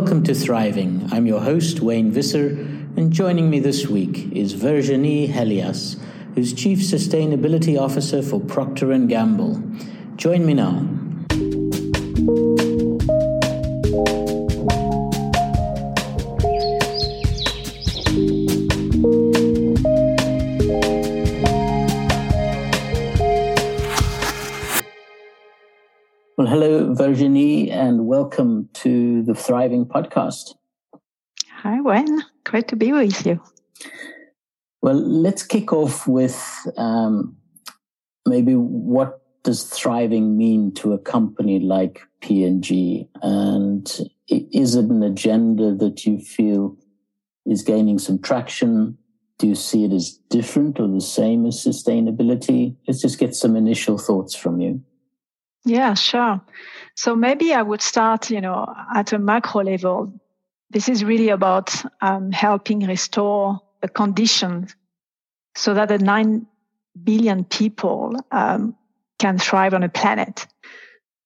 Welcome to Thriving. I'm your host, Wayne Visser, and joining me this week is Virginie Helias, who's Chief Sustainability Officer for Procter & Gamble. Join me now. Virginie, and welcome to the Thriving Podcast. Hi, Wayne. Great to be with you. Well, let's kick off with um, maybe what does thriving mean to a company like P&G, and is it an agenda that you feel is gaining some traction? Do you see it as different or the same as sustainability? Let's just get some initial thoughts from you. Yeah, sure. So maybe I would start, you know, at a macro level. This is really about um, helping restore the conditions so that the 9 billion people um, can thrive on a planet.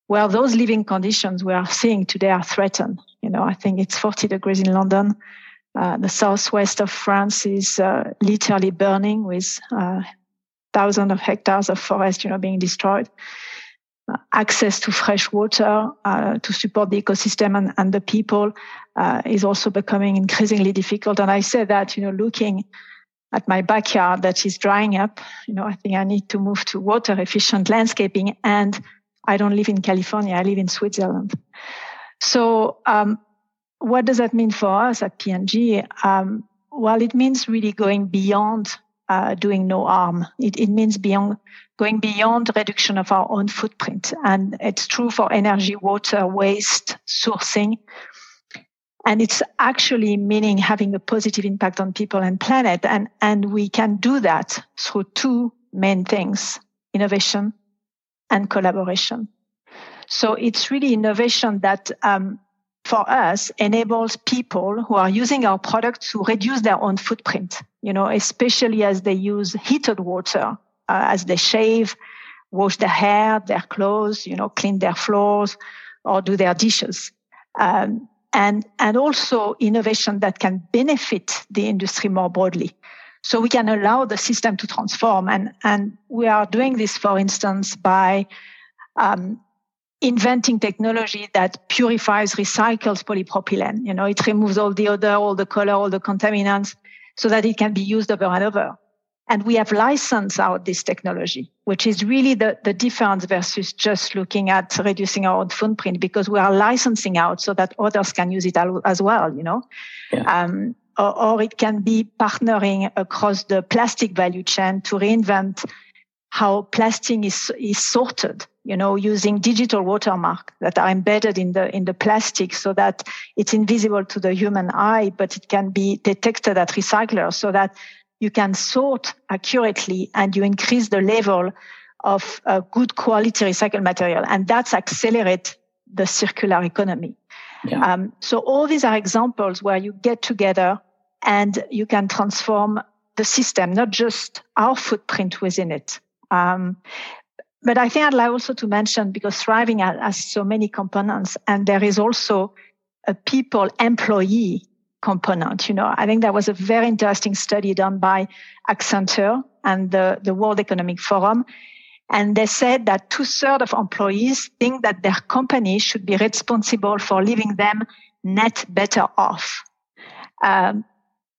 Well, those living conditions we are seeing today are threatened. You know, I think it's 40 degrees in London. Uh, the southwest of France is uh, literally burning with uh, thousands of hectares of forest, you know, being destroyed access to fresh water uh, to support the ecosystem and, and the people uh, is also becoming increasingly difficult. And I say that, you know, looking at my backyard that is drying up, you know, I think I need to move to water efficient landscaping. And I don't live in California. I live in Switzerland. So, um, what does that mean for us at P&G? Um, well, it means really going beyond uh, doing no harm. It, it means beyond going beyond reduction of our own footprint. And it's true for energy, water, waste, sourcing. And it's actually meaning having a positive impact on people and planet. And, and we can do that through two main things, innovation and collaboration. So it's really innovation that, um, for us enables people who are using our product to reduce their own footprint, you know, especially as they use heated water uh, as they shave, wash their hair, their clothes, you know, clean their floors or do their dishes. Um, and, and also innovation that can benefit the industry more broadly. So we can allow the system to transform. And, and we are doing this, for instance, by um, inventing technology that purifies, recycles polypropylene. You know, it removes all the odor, all the color, all the contaminants so that it can be used over and over. And we have licensed out this technology, which is really the, the difference versus just looking at reducing our own footprint because we are licensing out so that others can use it as well, you know? Yeah. Um, or, or it can be partnering across the plastic value chain to reinvent how plastic is, is sorted, you know, using digital watermark that are embedded in the, in the plastic so that it's invisible to the human eye, but it can be detected at recyclers so that you can sort accurately and you increase the level of uh, good quality recycled material. And that's accelerate the circular economy. Yeah. Um, so all these are examples where you get together and you can transform the system, not just our footprint within it. Um, but I think I'd like also to mention because thriving has so many components and there is also a people employee component. You know, I think that was a very interesting study done by Accenture and the, the World Economic Forum. And they said that two thirds of employees think that their company should be responsible for leaving them net better off. Um,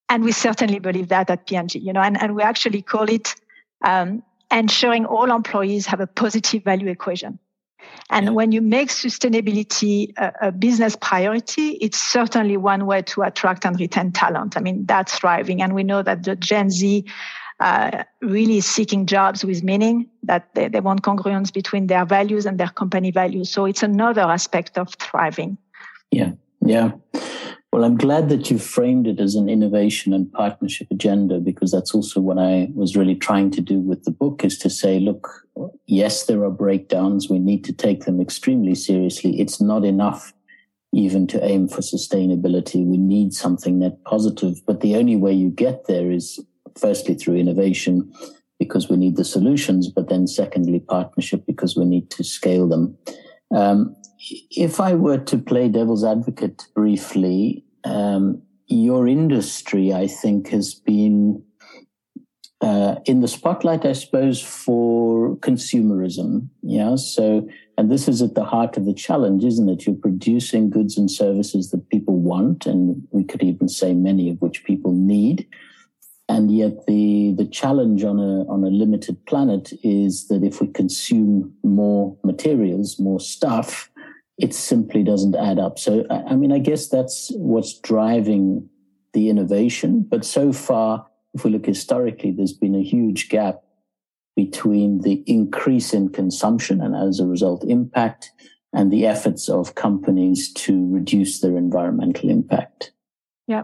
and we certainly believe that at P&G, you know, and, and we actually call it um, ensuring all employees have a positive value equation. And when you make sustainability a, a, business priority, it's certainly one way to attract and retain talent. I mean, that's thriving. And we know that the Gen Z uh, really is seeking jobs with meaning, that they, they want congruence between their values and their company values. So it's another aspect of thriving. Yeah. Yeah. Well, I'm glad that you framed it as an innovation and partnership agenda because that's also what I was really trying to do with the book is to say, look, yes, there are breakdowns. We need to take them extremely seriously. It's not enough even to aim for sustainability. We need something net positive. But the only way you get there is firstly through innovation because we need the solutions, but then secondly, partnership because we need to scale them. Um, if I were to play devil's advocate briefly, um, your industry, I think, has been uh, in the spotlight, I suppose, for consumerism. Yeah. So, and this is at the heart of the challenge, isn't it? You're producing goods and services that people want, and we could even say many of which people need. And yet, the the challenge on a on a limited planet is that if we consume more materials, more stuff, it simply doesn't add up. So, I mean, I guess that's what's driving the innovation. But so far, if we look historically, there's been a huge gap between the increase in consumption and as a result impact and the efforts of companies to reduce their environmental impact. Yeah.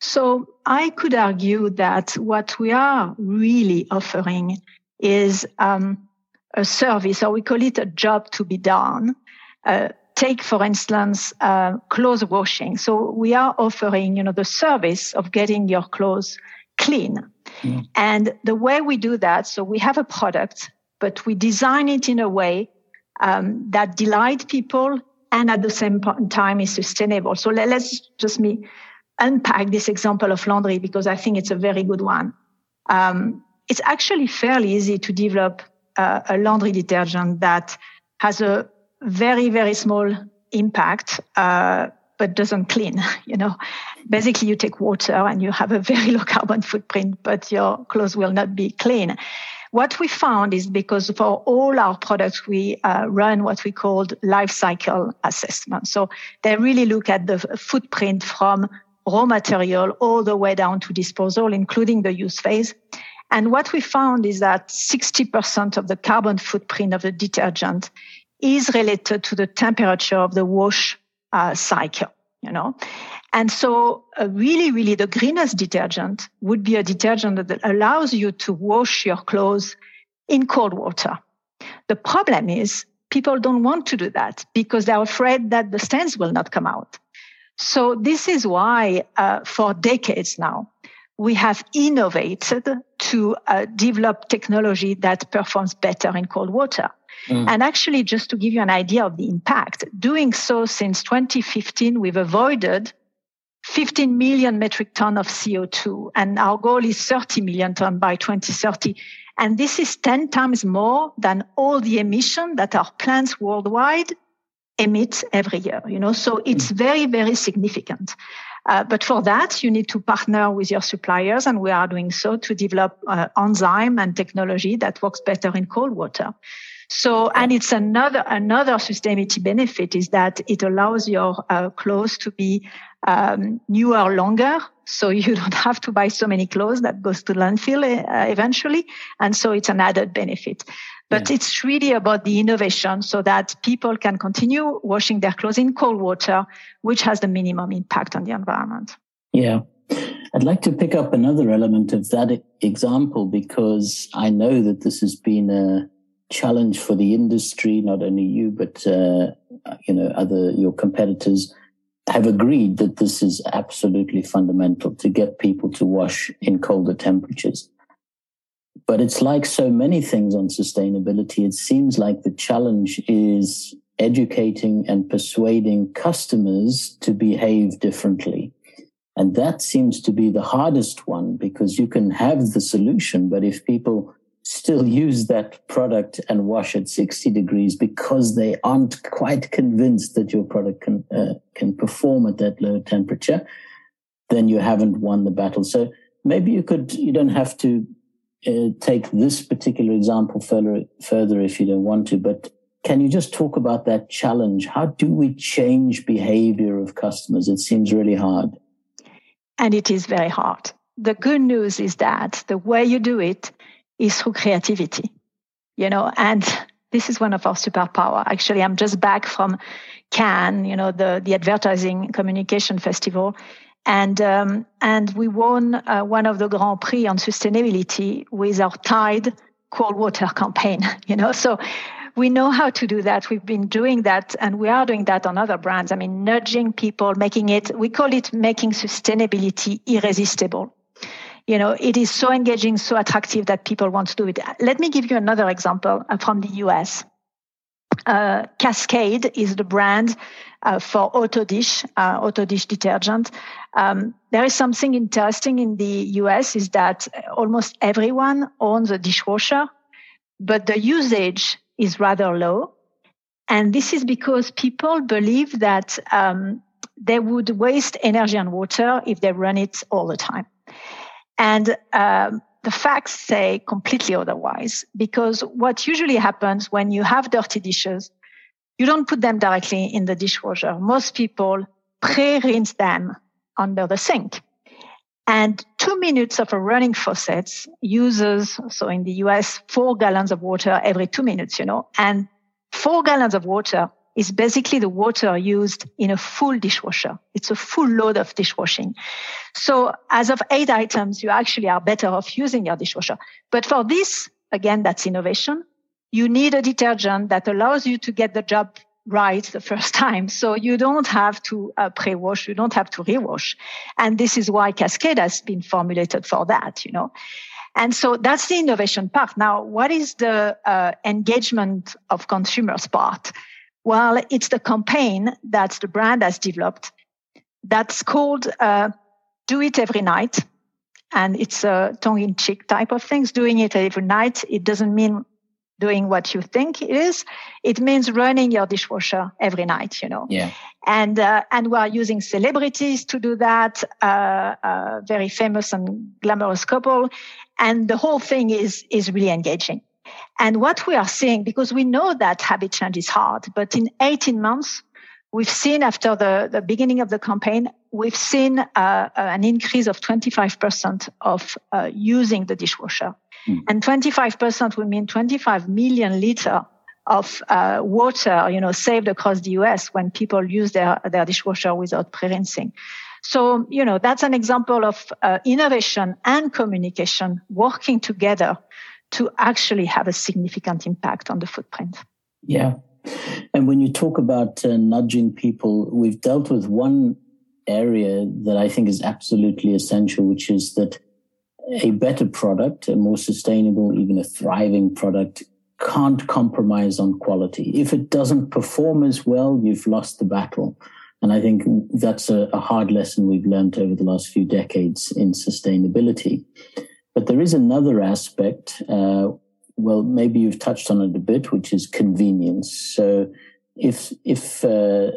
So I could argue that what we are really offering is um, a service, or we call it a job to be done. Uh, take, for instance, uh, clothes washing. So we are offering, you know, the service of getting your clothes clean. Mm. And the way we do that, so we have a product, but we design it in a way um, that delight people and at the same time is sustainable. So let, us just me unpack this example of laundry because I think it's a very good one. Um, it's actually fairly easy to develop uh, a laundry detergent that has a very, very small impact, uh, but doesn't clean. You know, basically you take water and you have a very low carbon footprint, but your clothes will not be clean. What we found is because for all our products, we uh, run what we called life cycle assessment. So they really look at the footprint from raw material all the way down to disposal, including the use phase. And what we found is that 60% of the carbon footprint of the detergent is related to the temperature of the wash uh, cycle, you know. And so uh, really, really the greenest detergent would be a detergent that allows you to wash your clothes in cold water. The problem is people don't want to do that because they're afraid that the stains will not come out. So this is why uh, for decades now, we have innovated to uh, develop technology that performs better in cold water. Mm. And actually, just to give you an idea of the impact, doing so since 2015, we've avoided 15 million metric ton of CO2, and our goal is 30 million ton by 2030. And this is 10 times more than all the emission that our plants worldwide emit every year. You know, so it's mm. very, very significant. Uh, but for that, you need to partner with your suppliers, and we are doing so to develop uh, enzyme and technology that works better in cold water. So, and it's another another sustainability benefit is that it allows your uh, clothes to be um, newer longer, so you don't have to buy so many clothes that goes to landfill uh, eventually, and so it's an added benefit. But yeah. it's really about the innovation so that people can continue washing their clothes in cold water, which has the minimum impact on the environment. Yeah. I'd like to pick up another element of that example because I know that this has been a challenge for the industry, not only you, but, uh, you know, other, your competitors have agreed that this is absolutely fundamental to get people to wash in colder temperatures. But it's like so many things on sustainability. It seems like the challenge is educating and persuading customers to behave differently. And that seems to be the hardest one because you can have the solution, but if people still use that product and wash at 60 degrees because they aren't quite convinced that your product can uh, can perform at that low temperature then you haven't won the battle. So maybe you could you don't have to uh, take this particular example further further if you don't want to but can you just talk about that challenge? How do we change behavior of customers? It seems really hard. And it is very hard. The good news is that the way you do it is through creativity, you know, and this is one of our superpower. Actually, I'm just back from Cannes, you know, the, the advertising communication festival. And, um, and we won uh, one of the Grand Prix on sustainability with our Tide cold water campaign, you know, so we know how to do that. We've been doing that and we are doing that on other brands. I mean, nudging people, making it, we call it making sustainability irresistible you know, it is so engaging, so attractive that people want to do it. Let me give you another example uh, from the US. Uh, Cascade is the brand uh, for Auto Dish, uh, Auto Dish detergent. Um, there is something interesting in the US is that almost everyone owns a dishwasher, but the usage is rather low. And this is because people believe that um, they would waste energy and water if they run it all the time. And um, the facts say completely otherwise, because what usually happens when you have dirty dishes, you don't put them directly in the dishwasher. Most people pre-rinse them under the sink. And two minutes of a running faucet uses, so in the US, four gallons of water every two minutes, you know, and four gallons of water is basically the water used in a full dishwasher. It's a full load of dishwashing. So as of eight items, you actually are better off using your dishwasher. But for this, again, that's innovation. You need a detergent that allows you to get the job right the first time. So you don't have to uh, pre-wash, you don't have to rewash. And this is why Cascade has been formulated for that, you know. And so that's the innovation part. Now, what is the uh, engagement of consumers part? Well, it's the campaign that the brand has developed that's called uh, Do It Every Night. And it's a tongue in cheek type of things. Doing it every night, it doesn't mean doing what you think it is. It means running your dishwasher every night, you know. Yeah. And uh, and we are using celebrities to do that. Uh, uh, very famous and glamorous couple, and the whole thing is is really engaging. And what we are seeing, because we know that habit change is hard, but in 18 months, we've seen after the, the beginning of the campaign, we've seen uh, uh an increase of 25% of uh, using the dishwasher. Mm. And 25% would mean 25 million liter of uh, water, you know, saved across the US when people use their, their dishwasher without pre-rinsing. So, you know, that's an example of uh, innovation and communication working together to actually have a significant impact on the footprint. Yeah. And when you talk about uh, nudging people, we've dealt with one area that I think is absolutely essential, which is that a better product, a more sustainable, even a thriving product can't compromise on quality. If it doesn't perform as well, you've lost the battle. And I think that's a, a hard lesson we've learned over the last few decades in sustainability. But there is another aspect. Uh, well, maybe you've touched on it a bit, which is convenience. So if if uh,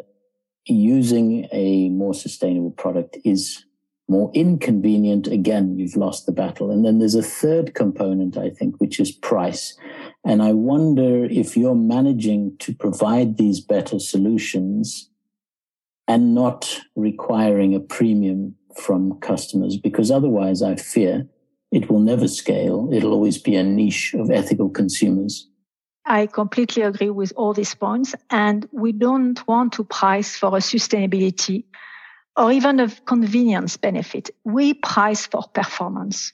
using a more sustainable product is more inconvenient, again, you've lost the battle. And then there's a third component, I think, which is price. And I wonder if you're managing to provide these better solutions and not requiring a premium from customers, because otherwise I fear it will never scale. It'll always be a niche of ethical consumers. I completely agree with all these points. And we don't want to price for a sustainability or even a convenience benefit. We price for performance.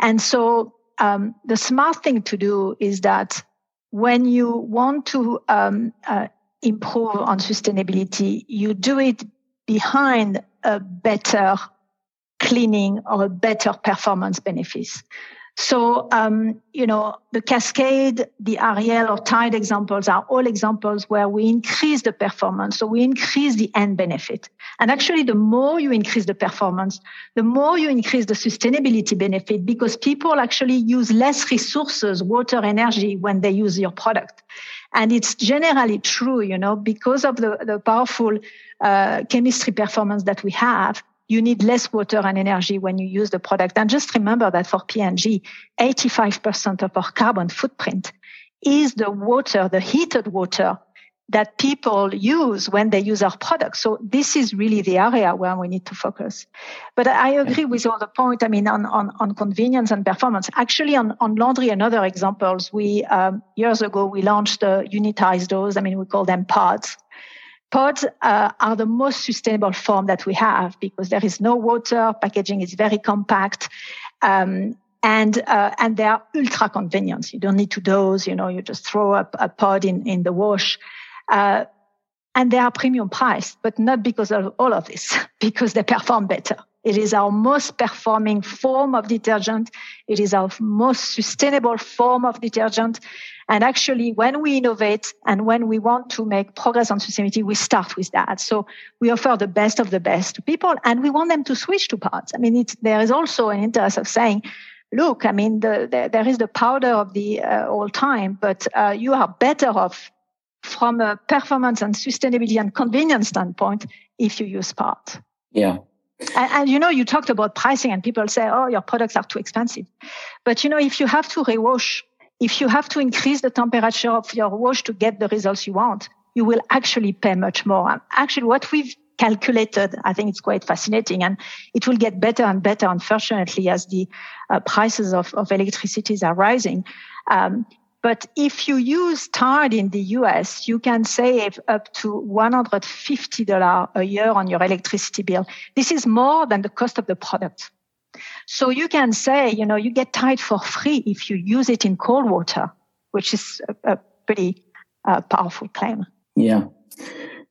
And so um, the smart thing to do is that when you want to um, uh, improve on sustainability, you do it behind a better cleaning or better performance benefits. So, um, you know, the Cascade, the Ariel or Tide examples are all examples where we increase the performance. So we increase the end benefit. And actually, the more you increase the performance, the more you increase the sustainability benefit because people actually use less resources, water, energy when they use your product. And it's generally true, you know, because of the, the powerful uh, chemistry performance that we have you need less water and energy when you use the product. And just remember that for P&G, 85% of our carbon footprint is the water, the heated water that people use when they use our products. So this is really the area where we need to focus. But I agree with all the point. I mean, on, on, on convenience and performance. Actually, on, on laundry and other examples, we, um, years ago, we launched the unitized dose. I mean, we call them pods Pods uh, are the most sustainable form that we have because there is no water. Packaging is very compact. Um, and uh, and they are ultra convenient. You don't need to dose. You know, you just throw up a pod in in the wash, uh, and they are premium priced, but not because of all of this, because they perform better. It is our most performing form of detergent. It is our most sustainable form of detergent. And actually, when we innovate and when we want to make progress on sustainability, we start with that. So we offer the best of the best to people and we want them to switch to pods. I mean, there is also an interest of saying, look, I mean, the, the, there is the powder of the uh, all time, but uh, you are better off from a performance and sustainability and convenience standpoint if you use pod. Yeah. And, and, you know, you talked about pricing and people say, oh, your products are too expensive. But you know, if you have to rewash if you have to increase the temperature of your wash to get the results you want, you will actually pay much more. And actually, what we've calculated, I think it's quite fascinating and it will get better and better, unfortunately, as the uh, prices of, of electricity are rising. Um, but if you use Tide in the US, you can save up to $150 a year on your electricity bill. This is more than the cost of the product. So you can say, you know, you get Tide for free if you use it in cold water, which is a, a pretty uh, powerful claim. Yeah.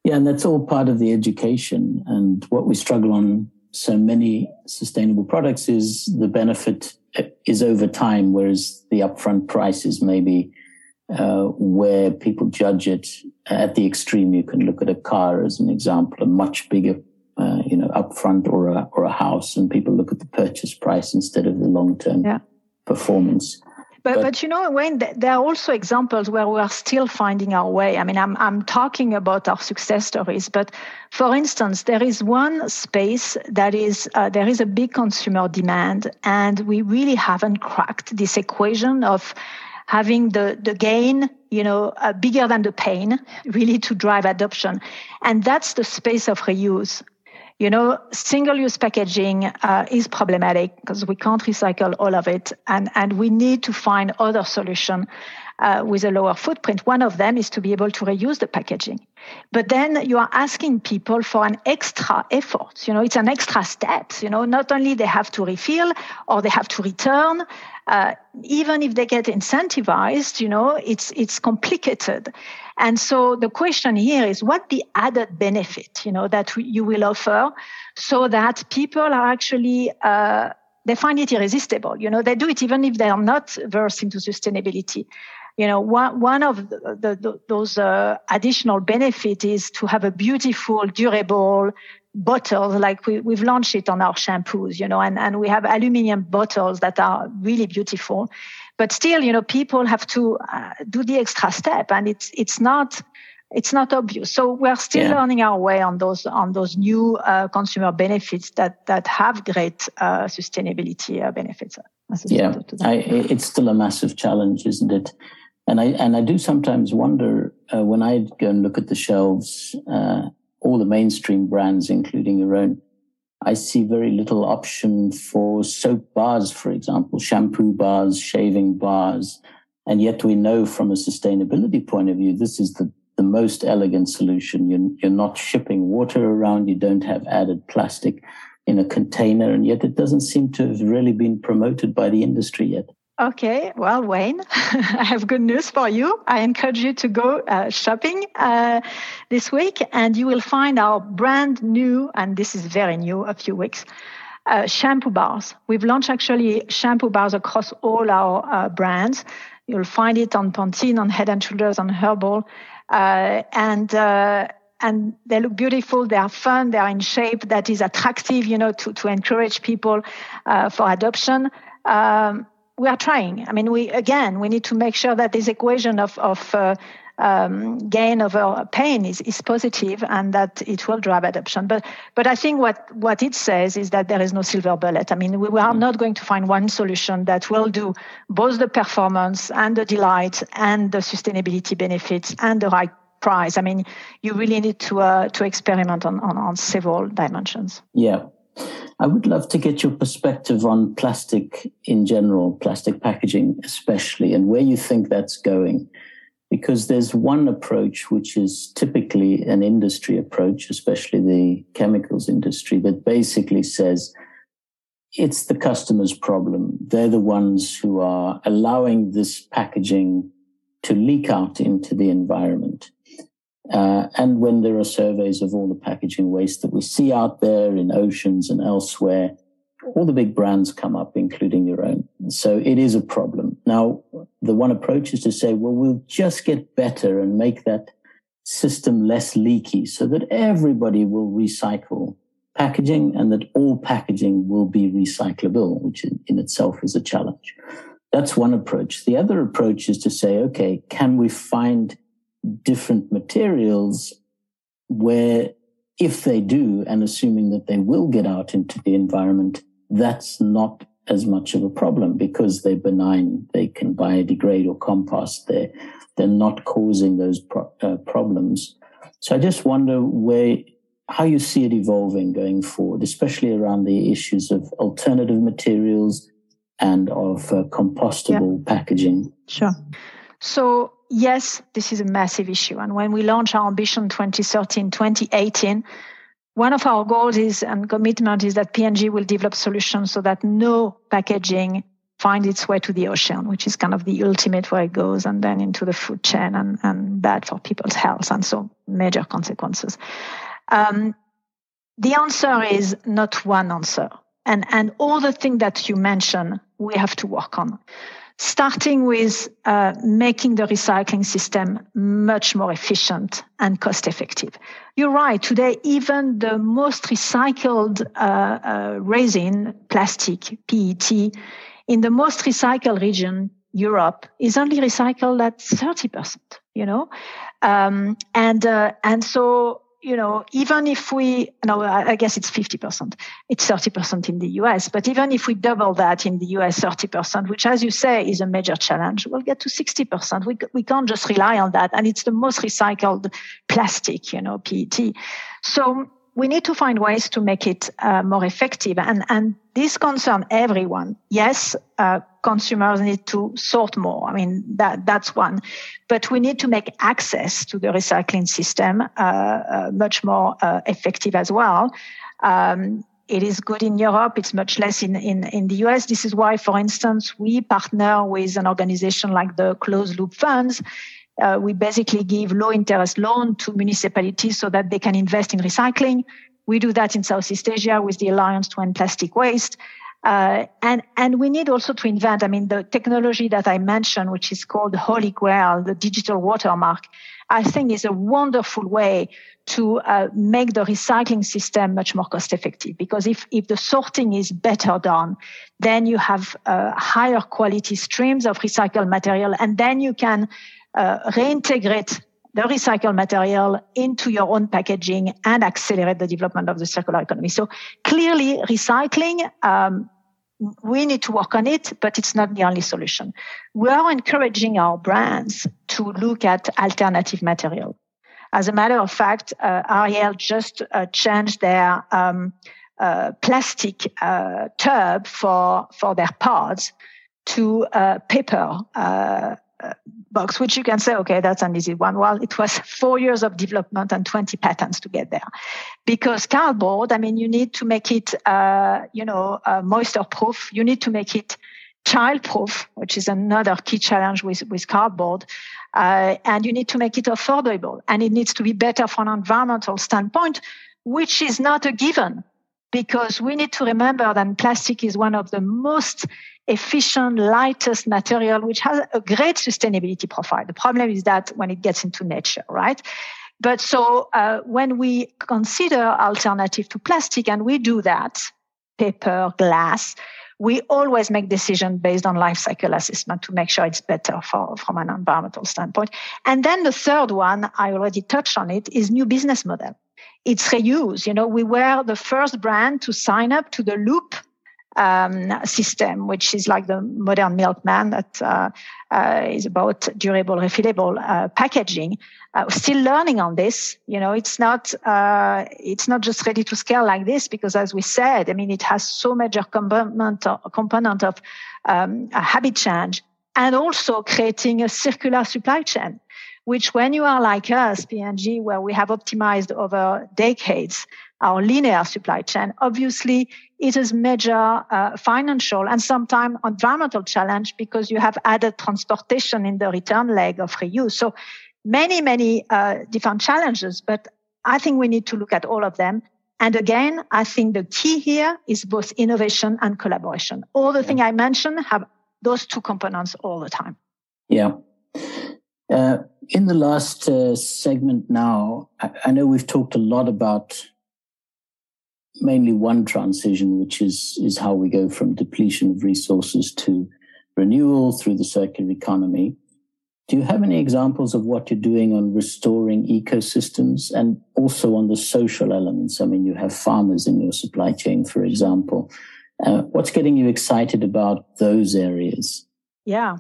Yeah. And that's all part of the education. And what we struggle on so many sustainable products is the benefit is over time, whereas the upfront price is maybe uh, where people judge it at the extreme. You can look at a car as an example, a much bigger uh, you know, upfront or a or a house, and people look at the purchase price instead of the long term yeah. performance. But, but, but you know, Wayne, there are also examples where we are still finding our way. I mean, I'm I'm talking about our success stories, but for instance, there is one space that is uh, there is a big consumer demand, and we really haven't cracked this equation of having the the gain you know uh, bigger than the pain really to drive adoption and that's the space of reuse you know, single use packaging uh, is problematic because we can't recycle all of it. And, and we need to find other solution uh, with a lower footprint. One of them is to be able to reuse the packaging. But then you are asking people for an extra effort. You know, it's an extra step. You know, not only they have to refill or they have to return, uh, even if they get incentivized, you know, it's it's complicated. And so the question here is what the added benefit, you know, that you will offer so that people are actually, uh, they find it irresistible. You know, they do it even if they are not versed into sustainability. You know, one, one of the, the, the, those uh, additional benefit is to have a beautiful, durable bottles like we, we've launched it on our shampoos you know and, and we have aluminum bottles that are really beautiful. But still you know people have to uh, do the extra step and it's it's not it's not obvious. So we're still yeah. learning our way on those on those new uh, consumer benefits that that have great uh, sustainability uh, benefits yeah. I, it's still a massive challenge isn't it and i and i do sometimes wonder uh, when i go and look at the shelves uh, all the mainstream brands including your own I see very little option for soap bars, for example, shampoo bars, shaving bars. And yet we know from a sustainability point of view, this is the, the most elegant solution. You're, you're not shipping water around. You don't have added plastic in a container. And yet it doesn't seem to have really been promoted by the industry yet. Okay, well, Wayne, I have good news for you. I encourage you to go uh, shopping uh, this week, and you will find our brand new, and this is very new, a few weeks, uh, shampoo bars. We've launched actually shampoo bars across all our uh, brands. You'll find it on Pantene, on Head and Shoulders, on Herbal, uh, and uh, and they look beautiful. They are fun. They are in shape that is attractive, you know, to to encourage people for adoption. Um, we are trying. I mean, we again, we need to make sure that this equation of of uh, um, gain over pain is, is positive and that it will drive adoption. But but I think what what it says is that there is no silver bullet. I mean, we, we are mm. not going to find one solution that will do both the performance and the delight and the sustainability benefits and the right price. I mean, you really need to uh, to experiment on, on on several dimensions. Yeah, I would love to get your perspective on plastic in general, plastic packaging especially, and where you think that's going. Because there's one approach, which is typically an industry approach, especially the chemicals industry, that basically says it's the customer's problem. They're the ones who are allowing this packaging to leak out into the environment. Uh, and when there are surveys of all the packaging waste that we see out there in oceans and elsewhere, all the big brands come up, including your own. So it is a problem. Now, the one approach is to say, well, we'll just get better and make that system less leaky so that everybody will recycle packaging and that all packaging will be recyclable, which in itself is a challenge. That's one approach. The other approach is to say, okay, can we find different materials where if they do, and assuming that they will get out into the environment, that's not as much of a problem because they're benign. They can biodegrade or compost. They're, they're not causing those pro- uh, problems. So I just wonder where, how you see it evolving going forward, especially around the issues of alternative materials and of uh, compostable yeah. packaging. Sure. So yes, this is a massive issue. And when we launched our Ambition 2030, 2018, one of our goals is and commitment is that P&G will develop solutions so that no packaging finds its way to the ocean, which is kind of the ultimate where it goes and then into the food chain and, and bad for people's health and so major consequences. Um, the answer is not one answer. And, and all the things that you mentioned, we have to work on starting with uh, making the recycling system much more efficient and cost effective. You're right. Today, even the most recycled uh, uh, resin, plastic, PET, in the most recycled region, Europe, is only recycled at 30%, you know? Um, and, uh, and so you know, even if we, no, I guess it's 50%, it's 30% in the US, but even if we double that in the US 30%, which as you say is a major challenge, we'll get to 60%. We, we can't just rely on that. And it's the most recycled plastic, you know, PET. So we need to find ways to make it uh, more effective. And, and this concerns everyone. Yes, uh, consumers need to sort more. I mean, that, that's one. But we need to make access to the recycling system uh, uh much more uh, effective as well. Um, it is good in Europe. It's much less in, in, in the US. This is why, for instance, we partner with an organization like the Closed Loop Funds uh, we basically give low interest loan to municipalities so that they can invest in recycling. We do that in Southeast Asia with the Alliance to End Plastic Waste. Uh, and and we need also to invent. I mean, the technology that I mentioned, which is called Holy Grail, the digital watermark, I think is a wonderful way to uh, make the recycling system much more cost effective. Because if if the sorting is better done, then you have uh, higher quality streams of recycled material, and then you can uh, reintegrate the recycled material into your own packaging and accelerate the development of the circular economy. So clearly, recycling, um, we need to work on it, but it's not the only solution. We are encouraging our brands to look at alternative material. As a matter of fact, uh, Ariel just uh, changed their um, uh, plastic uh, tub for for their pods to uh, paper box, which you can say, okay, that's an easy one. Well, it was four years of development and 20 patents to get there. Because cardboard, I mean, you need to make it, uh, you know, uh, moisture proof. You need to make it child proof, which is another key challenge with, with cardboard. Uh, and you need to make it affordable and it needs to be better from an environmental standpoint, which is not a given because we need to remember that plastic is one of the most efficient, lightest material, which has a great sustainability profile. The problem is that when it gets into nature, right? But so uh, when we consider alternative to plastic, and we do that, paper, glass, we always make decisions based on life cycle assessment to make sure it's better for, from an environmental standpoint. And then the third one, I already touched on it, is new business model. It's reuse. You know, we were the first brand to sign up to the Loop um, system, which is like the modern milkman that uh, uh, is about durable, refillable uh, packaging. Uh, still learning on this. You know, it's not uh, it's not just ready to scale like this because, as we said, I mean, it has so major component component of um, a habit change and also creating a circular supply chain which when you are like us, P&G, where we have optimized over decades our linear supply chain, obviously it is major uh, financial and sometimes environmental challenge because you have added transportation in the return leg of reuse. So many, many uh, different challenges, but I think we need to look at all of them. And again, I think the key here is both innovation and collaboration. All the yeah. things I mentioned have those two components all the time. Yeah. Uh, in the last uh, segment now, I, I, know we've talked a lot about mainly one transition, which is, is how we go from depletion of resources to renewal through the circular economy. Do you have any examples of what you're doing on restoring ecosystems and also on the social elements? I mean, you have farmers in your supply chain, for example. Uh, what's getting you excited about those areas? Yeah.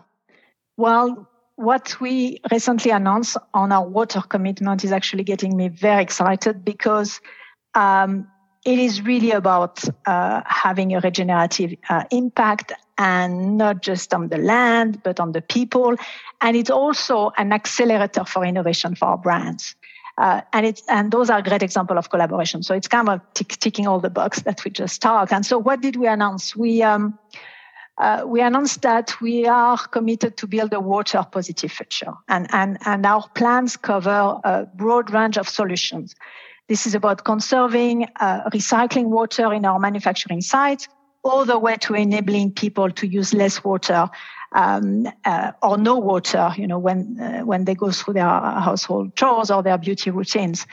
Well, what we recently announced on our water commitment is actually getting me very excited because um, it is really about uh, having a regenerative uh, impact and not just on the land, but on the people. And it's also an accelerator for innovation for our brands. Uh, and it's and those are great example of collaboration. So it's kind of tick, ticking all the boxes that we just talked. And so what did we announce? We um, uh, we announced that we are committed to build a water positive future, and and and our plans cover a broad range of solutions. This is about conserving, uh, recycling water in our manufacturing sites, all the way to enabling people to use less water um, uh, or no water, you know, when uh, when they go through their household chores or their beauty routines.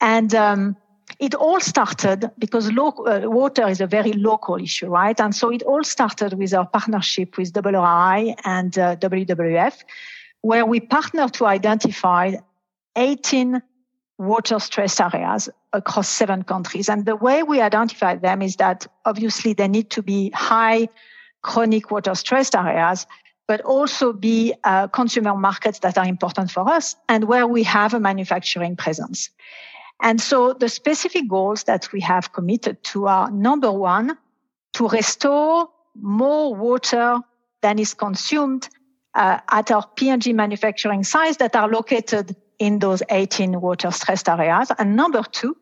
And um, it all started because lo- uh, water is a very local issue, right? And so it all started with our partnership with WRI and uh, WWF, where we partnered to identify 18 water stressed areas across seven countries. And the way we identify them is that obviously they need to be high chronic water stressed areas, but also be uh, consumer markets that are important for us and where we have a manufacturing presence. And so the specific goals that we have committed to are number one, to restore more water than is consumed uh, at our P&G manufacturing sites that are located in those 18 water stressed areas. And number two,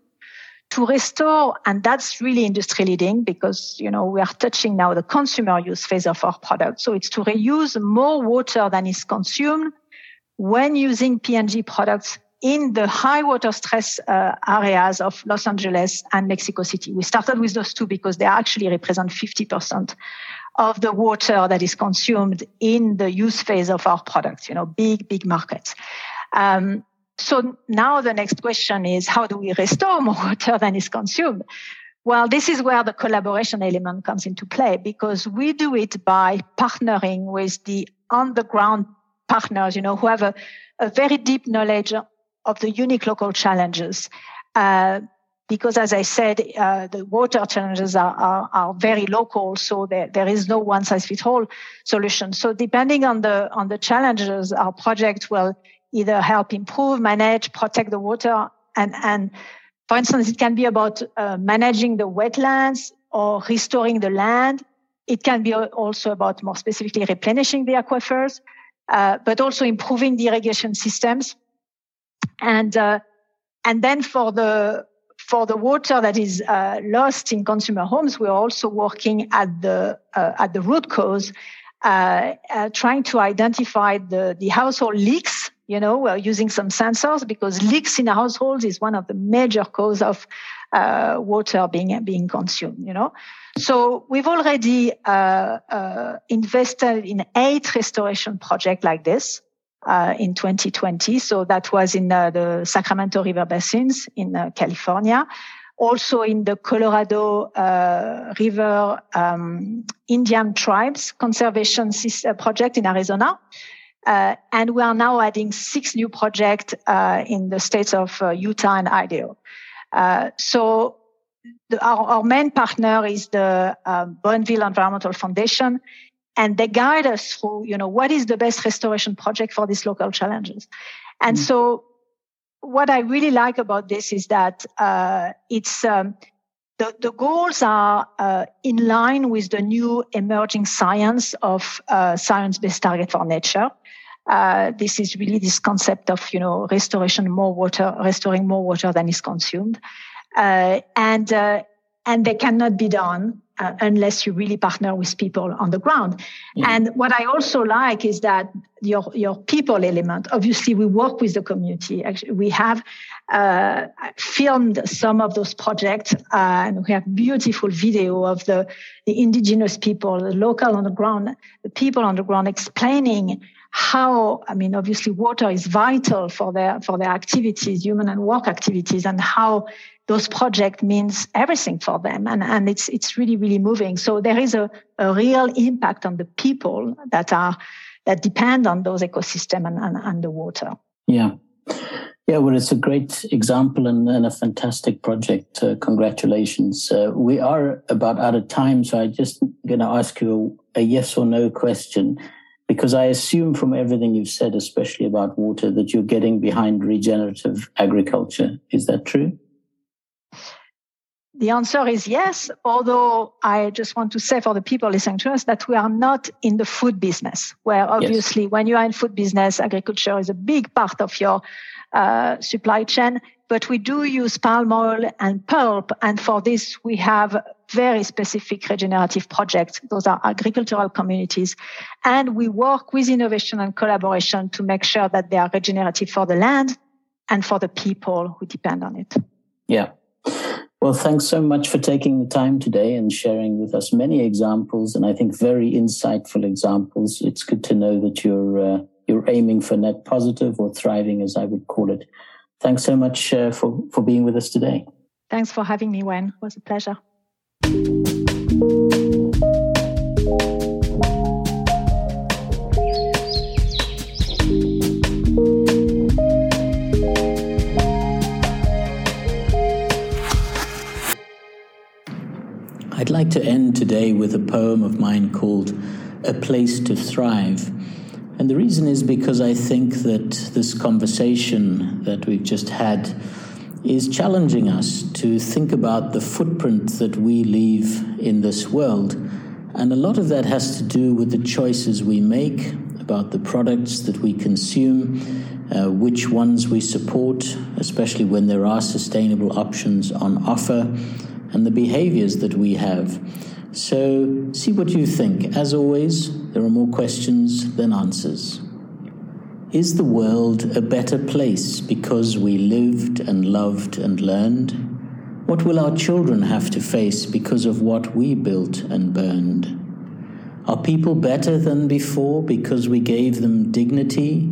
to restore, and that's really industry leading because, you know, we are touching now the consumer use phase of our product. So it's to reuse more water than is consumed when using P&G products in the high water stress uh, areas of Los Angeles and Mexico City. We started with those two because they actually represent 50% of the water that is consumed in the use phase of our products, you know, big, big markets. Um, so now the next question is how do we restore more water than is consumed? Well, this is where the collaboration element comes into play because we do it by partnering with the on the ground partners, you know, who have a, a very deep knowledge of the unique local challenges. Uh, because as I said, uh, the water challenges are, are, are very local, so there, there is no one size fits all solution. So depending on the on the challenges, our project will either help improve, manage, protect the water. And, and for instance, it can be about uh, managing the wetlands or restoring the land. It can be also about more specifically replenishing the aquifers, uh, but also improving the irrigation systems. And, uh, and then for the, for the water that is uh, lost in consumer homes, we're also working at the, uh, at the root cause, uh, trying to identify the, the household leaks you know, we're using some sensors because leaks in households is one of the major cause of uh, water being being consumed. You know, so we've already uh, uh, invested in eight restoration projects like this uh, in 2020. So that was in uh, the Sacramento River basins in uh, California. Also in the Colorado River um, Indian Tribes Conservation Project in Arizona. Uh, and we are now adding six new projects uh, in the states of uh, Utah and Idaho. Uh, so the, our, our, main partner is the uh, Bonneville Environmental Foundation, and they guide us through, you know, what is the best restoration project for these local challenges. And mm. so what I really like about this is that uh, it's um, the, the, goals are uh, in line with the new emerging science of uh, science-based target for nature. Uh, this is really this concept of you know restoration more water, restoring more water than is consumed, uh, and uh, and they cannot be done uh, unless you really partner with people on the ground. Yeah. And what I also like is that your your people element. Obviously, we work with the community. Actually, we have uh, filmed some of those projects, uh, and we have beautiful video of the the indigenous people, the local on the ground, the people on the ground explaining how i mean obviously water is vital for their for their activities human and work activities and how those projects means everything for them and and it's it's really really moving. So there is a, a real impact on the people that are that depend on those ecosystem and, and, and the water. Yeah. Yeah well it's a great example and, and a fantastic project. Uh, congratulations. Uh, we are about out of time so i'm just going to ask you a, a yes or no question because I assume from everything you've said, especially about water, that you're getting behind regenerative agriculture. Is that true? The answer is yes, although I just want to say for the people listening to us that we are not in the food business, where obviously yes. when you are in food business, agriculture is a big part of your uh, supply chain. But we do use palm oil and pulp. And for this, we have very specific regenerative projects. Those are agricultural communities. And we work with innovation and collaboration to make sure that they are regenerative for the land and for the people who depend on it. Yeah. Well, thanks so much for taking the time today and sharing with us many examples, and I think very insightful examples. It's good to know that you're uh, you're aiming for net positive or thriving, as I would call it. Thanks so much uh, for for being with us today. Thanks for having me, Wayne. It was a pleasure. Like to end today with a poem of mine called A Place to Thrive. And the reason is because I think that this conversation that we've just had is challenging us to think about the footprint that we leave in this world. And a lot of that has to do with the choices we make about the products that we consume, uh, which ones we support, especially when there are sustainable options on offer, and the behaviors that we have. So, see what you think. As always, there are more questions than answers. Is the world a better place because we lived and loved and learned? What will our children have to face because of what we built and burned? Are people better than before because we gave them dignity?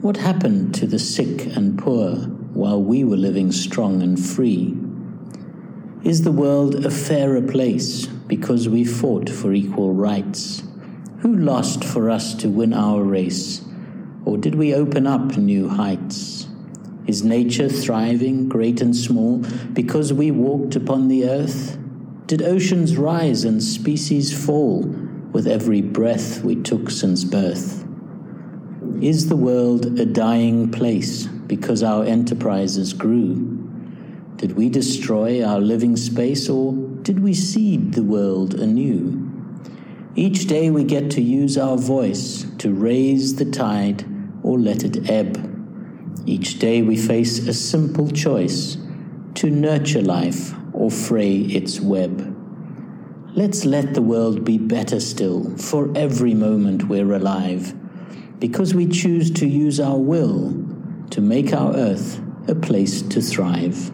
What happened to the sick and poor while we were living strong and free? Is the world a fairer place because we fought for equal rights? Who lost for us to win our race? Or did we open up new heights? Is nature thriving, great and small, because we walked upon the earth? Did oceans rise and species fall with every breath we took since birth? Is the world a dying place because our enterprises grew? Did we destroy our living space or did we seed the world anew? Each day we get to use our voice to raise the tide or let it ebb. Each day we face a simple choice to nurture life or fray its web. Let's let the world be better still for every moment we're alive, because we choose to use our will to make our earth a place to thrive.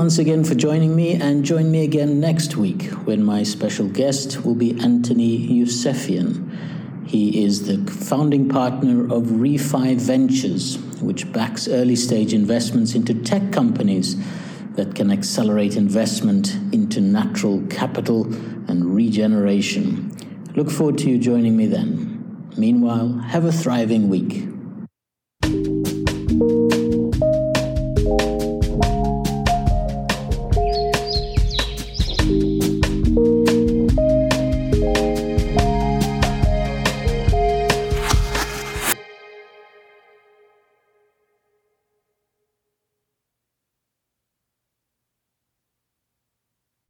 Once again for joining me, and join me again next week when my special guest will be Anthony Yousefian. He is the founding partner of Refi Ventures, which backs early stage investments into tech companies that can accelerate investment into natural capital and regeneration. Look forward to you joining me then. Meanwhile, have a thriving week.